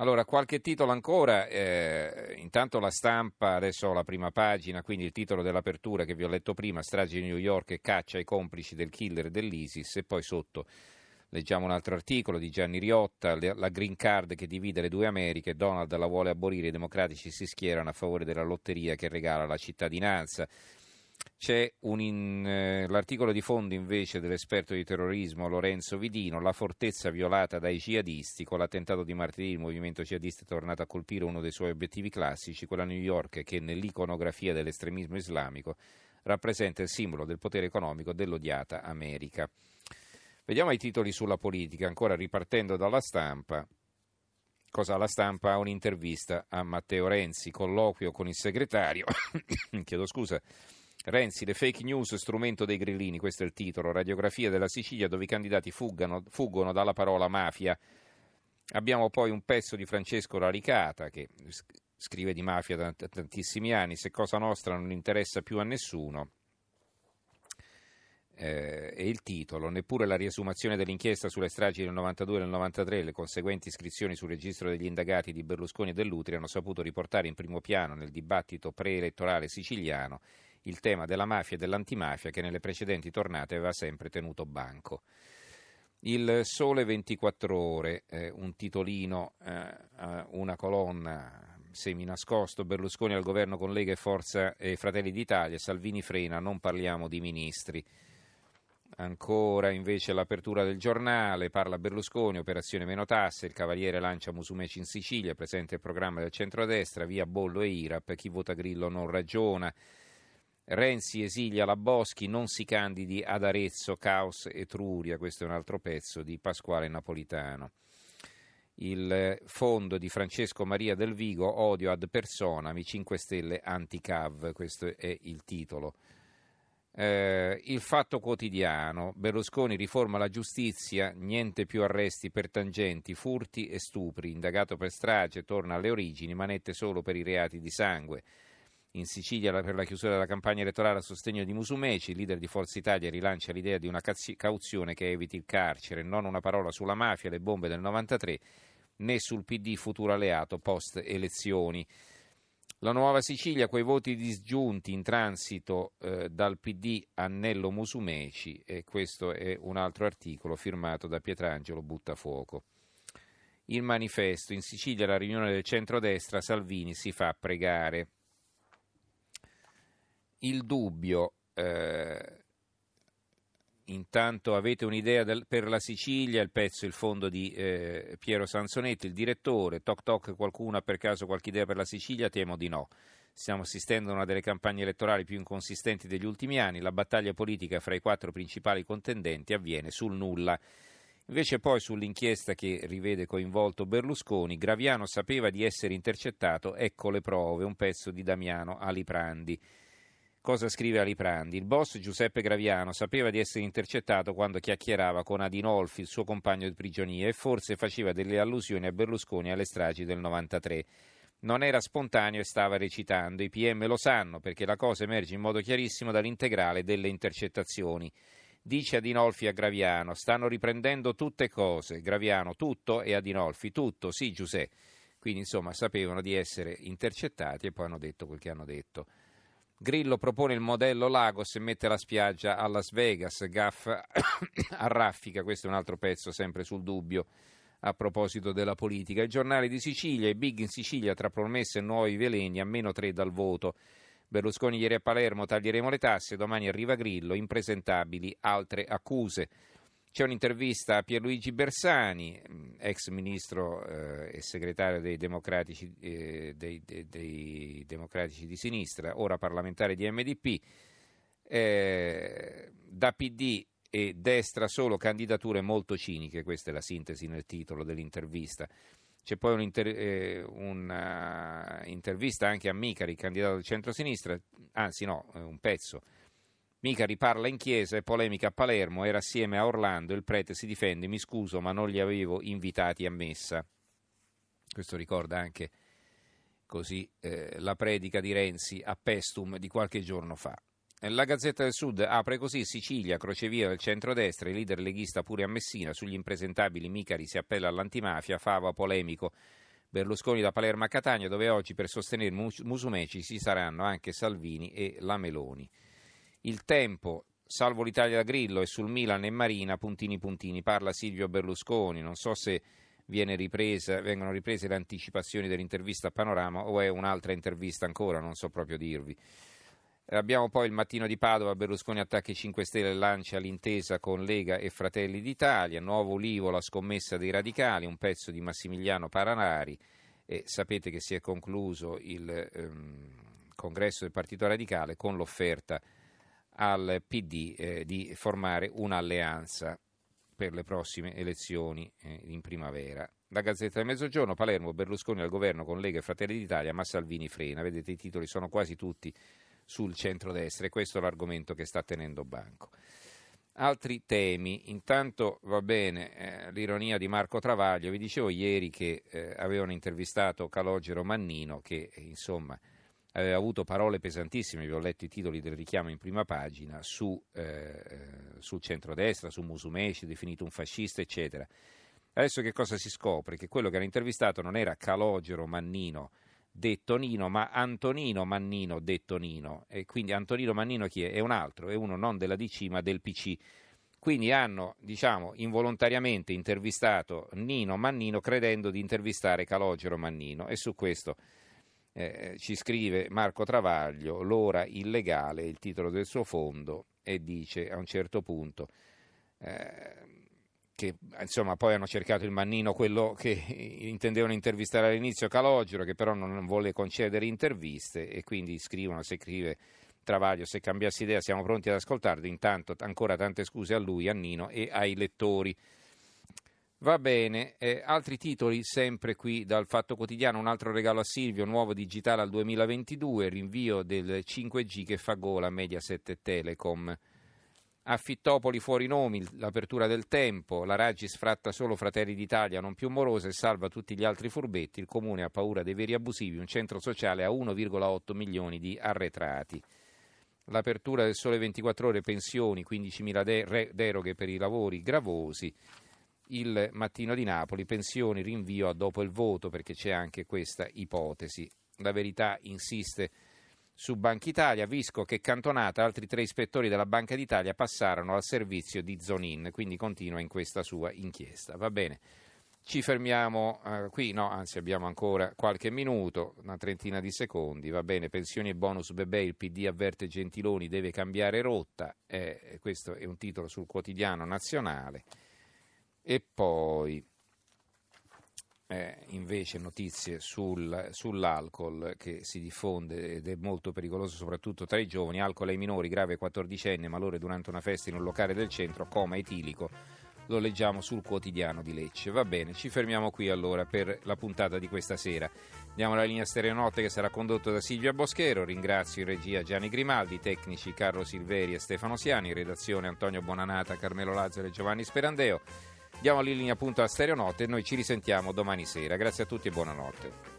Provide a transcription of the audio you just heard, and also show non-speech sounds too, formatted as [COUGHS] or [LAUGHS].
Allora, qualche titolo ancora, eh, intanto la stampa, adesso la prima pagina, quindi il titolo dell'apertura che vi ho letto prima, strage di New York e caccia ai complici del killer dell'ISIS e poi sotto leggiamo un altro articolo di Gianni Riotta, la green card che divide le due Americhe, Donald la vuole abolire, i democratici si schierano a favore della lotteria che regala la cittadinanza. C'è in, eh, l'articolo di fondo invece dell'esperto di terrorismo Lorenzo Vidino, la fortezza violata dai jihadisti, con l'attentato di martedì il movimento jihadista è tornato a colpire uno dei suoi obiettivi classici, quella New York che nell'iconografia dell'estremismo islamico rappresenta il simbolo del potere economico dell'odiata America. Vediamo i titoli sulla politica, ancora ripartendo dalla stampa. Cosa la stampa? Un'intervista a Matteo Renzi, colloquio con il segretario. [COUGHS] Chiedo scusa Renzi, le fake news, strumento dei grillini, questo è il titolo, radiografia della Sicilia dove i candidati fuggano, fuggono dalla parola mafia. Abbiamo poi un pezzo di Francesco Laricata che scrive di mafia da tantissimi anni, se Cosa Nostra non interessa più a nessuno. Eh, e il titolo, neppure la riesumazione dell'inchiesta sulle stragi del 92 e del 93 e le conseguenti iscrizioni sul registro degli indagati di Berlusconi e dell'Utri hanno saputo riportare in primo piano nel dibattito preelettorale siciliano il tema della mafia e dell'antimafia che nelle precedenti tornate aveva sempre tenuto banco. Il Sole 24 Ore, eh, un titolino, eh, una colonna semi-nascosto, Berlusconi al governo con Lega e Forza e Fratelli d'Italia, Salvini frena, non parliamo di ministri. Ancora invece l'apertura del giornale, parla Berlusconi, operazione meno tasse, il Cavaliere lancia Musumeci in Sicilia, presente il programma del centrodestra, via Bollo e Irap, chi vota Grillo non ragiona. Renzi esilia la Boschi, non si candidi ad Arezzo, Caos e Truria, questo è un altro pezzo di Pasquale Napolitano. Il fondo di Francesco Maria del Vigo, odio ad personam, i 5 Stelle anti-CAV, questo è il titolo. Eh, il fatto quotidiano, Berlusconi riforma la giustizia, niente più arresti per tangenti, furti e stupri, indagato per strage, torna alle origini, manette solo per i reati di sangue. In Sicilia per la chiusura della campagna elettorale a sostegno di Musumeci, il leader di Forza Italia rilancia l'idea di una cauzione che eviti il carcere, non una parola sulla mafia, le bombe del 93, né sul PD futuro alleato post elezioni. La nuova Sicilia, quei voti disgiunti in transito eh, dal PD Annello Musumeci, e questo è un altro articolo firmato da Pietrangelo Buttafuoco. Il manifesto, in Sicilia la riunione del centrodestra, Salvini si fa pregare il dubbio, eh, intanto avete un'idea del, per la Sicilia, il pezzo, il fondo di eh, Piero Sansonetti, il direttore, toc toc, qualcuno ha per caso qualche idea per la Sicilia? Temo di no. Stiamo assistendo a una delle campagne elettorali più inconsistenti degli ultimi anni, la battaglia politica fra i quattro principali contendenti avviene sul nulla. Invece poi sull'inchiesta che rivede coinvolto Berlusconi, Graviano sapeva di essere intercettato, ecco le prove, un pezzo di Damiano Aliprandi. Cosa scrive Aliprandi? Il boss Giuseppe Graviano sapeva di essere intercettato quando chiacchierava con Adinolfi, il suo compagno di prigionia, e forse faceva delle allusioni a Berlusconi alle stragi del 93. Non era spontaneo e stava recitando. I PM lo sanno perché la cosa emerge in modo chiarissimo dall'integrale delle intercettazioni. Dice Adinolfi a Graviano: stanno riprendendo tutte cose. Graviano, tutto e Adinolfi, tutto, sì, Giuseppe. Quindi, insomma, sapevano di essere intercettati e poi hanno detto quel che hanno detto. Grillo propone il modello Lagos e mette la spiaggia a Las Vegas, Gaff [COUGHS] arraffica, questo è un altro pezzo sempre sul dubbio a proposito della politica. Il giornale di Sicilia, i big in Sicilia tra promesse e nuovi veleni, a meno tre dal voto. Berlusconi ieri a Palermo, taglieremo le tasse, domani arriva Grillo, impresentabili altre accuse. C'è un'intervista a Pierluigi Bersani, ex ministro eh, e segretario dei democratici, eh, dei, dei, dei democratici, di sinistra, ora parlamentare di MDP. Eh, da PD e destra solo candidature molto ciniche, questa è la sintesi nel titolo dell'intervista. C'è poi un'intervista eh, anche a Micari, candidato del centro-sinistra, anzi no, un pezzo Mica riparla in chiesa e polemica a Palermo, era assieme a Orlando, il prete si difende, mi scuso ma non li avevo invitati a messa. Questo ricorda anche così eh, la predica di Renzi a Pestum di qualche giorno fa. La Gazzetta del Sud apre così Sicilia, crocevia del centrodestra, il leader leghista pure a Messina, sugli impresentabili Micari si appella all'antimafia, Fava polemico Berlusconi da Palermo a Catania, dove oggi per sostenere Musumeci ci saranno anche Salvini e la Meloni. Il tempo, salvo l'Italia da Grillo e sul Milan e Marina, puntini puntini, parla Silvio Berlusconi, non so se ripresa, vengono riprese le anticipazioni dell'intervista a Panorama o è un'altra intervista ancora, non so proprio dirvi. Abbiamo poi il mattino di Padova, Berlusconi attacca i 5 Stelle e lancia l'intesa con Lega e Fratelli d'Italia, Nuovo Ulivo, la scommessa dei radicali, un pezzo di Massimiliano Paranari. E sapete che si è concluso il ehm, congresso del Partito Radicale con l'offerta al PD eh, di formare un'alleanza per le prossime elezioni eh, in primavera. La Gazzetta del Mezzogiorno, Palermo, Berlusconi al governo con Lega e Fratelli d'Italia, ma Salvini frena. Vedete i titoli sono quasi tutti sul centrodestra e questo è l'argomento che sta tenendo banco. Altri temi, intanto va bene eh, l'ironia di Marco Travaglio, vi dicevo ieri che eh, avevano intervistato Calogero Mannino che insomma aveva avuto parole pesantissime, vi ho letto i titoli del richiamo in prima pagina, su, eh, sul centrodestra, su Musumeci, definito un fascista eccetera. Adesso che cosa si scopre? Che quello che era intervistato non era Calogero Mannino, detto Nino, ma Antonino Mannino, detto Nino. E quindi Antonino Mannino chi è? È un altro, è uno non della DC ma del PC. Quindi hanno, diciamo, involontariamente intervistato Nino Mannino credendo di intervistare Calogero Mannino e su questo eh, ci scrive Marco Travaglio, l'ora illegale, il titolo del suo fondo e dice a un certo punto eh, che insomma poi hanno cercato il mannino, quello che [LAUGHS] intendevano intervistare all'inizio Calogero, che però non vuole concedere interviste e quindi scrivono, se scrive Travaglio, se cambiassi idea siamo pronti ad ascoltarli, intanto ancora tante scuse a lui, a Nino e ai lettori. Va bene, eh, altri titoli sempre qui dal Fatto Quotidiano, un altro regalo a Silvio, nuovo digitale al 2022, rinvio del 5G che fa gola Mediaset e Telecom. Affittopoli fuori nomi, l'apertura del tempo, la Raggi sfratta solo Fratelli d'Italia non più morosa e salva tutti gli altri furbetti, il comune ha paura dei veri abusivi, un centro sociale a 1,8 milioni di arretrati. L'apertura del sole 24 ore, pensioni, 15.000 de- deroghe per i lavori gravosi. Il mattino di Napoli, pensioni, rinvio a dopo il voto perché c'è anche questa ipotesi. La verità insiste su Banca Italia, Visco che cantonata, altri tre ispettori della Banca d'Italia passarono al servizio di Zonin, quindi continua in questa sua inchiesta. Va bene, ci fermiamo eh, qui, no, anzi abbiamo ancora qualche minuto, una trentina di secondi, va bene, pensioni e bonus bebè, il PD avverte Gentiloni deve cambiare rotta, eh, questo è un titolo sul quotidiano nazionale. E poi eh, invece notizie sul, sull'alcol che si diffonde ed è molto pericoloso soprattutto tra i giovani, alcol ai minori, grave 14enne, malore durante una festa in un locale del centro, coma etilico, lo leggiamo sul quotidiano di Lecce. Va bene, ci fermiamo qui allora per la puntata di questa sera. Andiamo alla linea Stereonotte che sarà condotto da Silvia Boschero, ringrazio in regia Gianni Grimaldi, tecnici Carlo Silveri e Stefano Siani, redazione Antonio Bonanata, Carmelo Lazzaro e Giovanni Sperandeo. Diamo la linea appunto a Stereonotte e noi ci risentiamo domani sera. Grazie a tutti e buonanotte.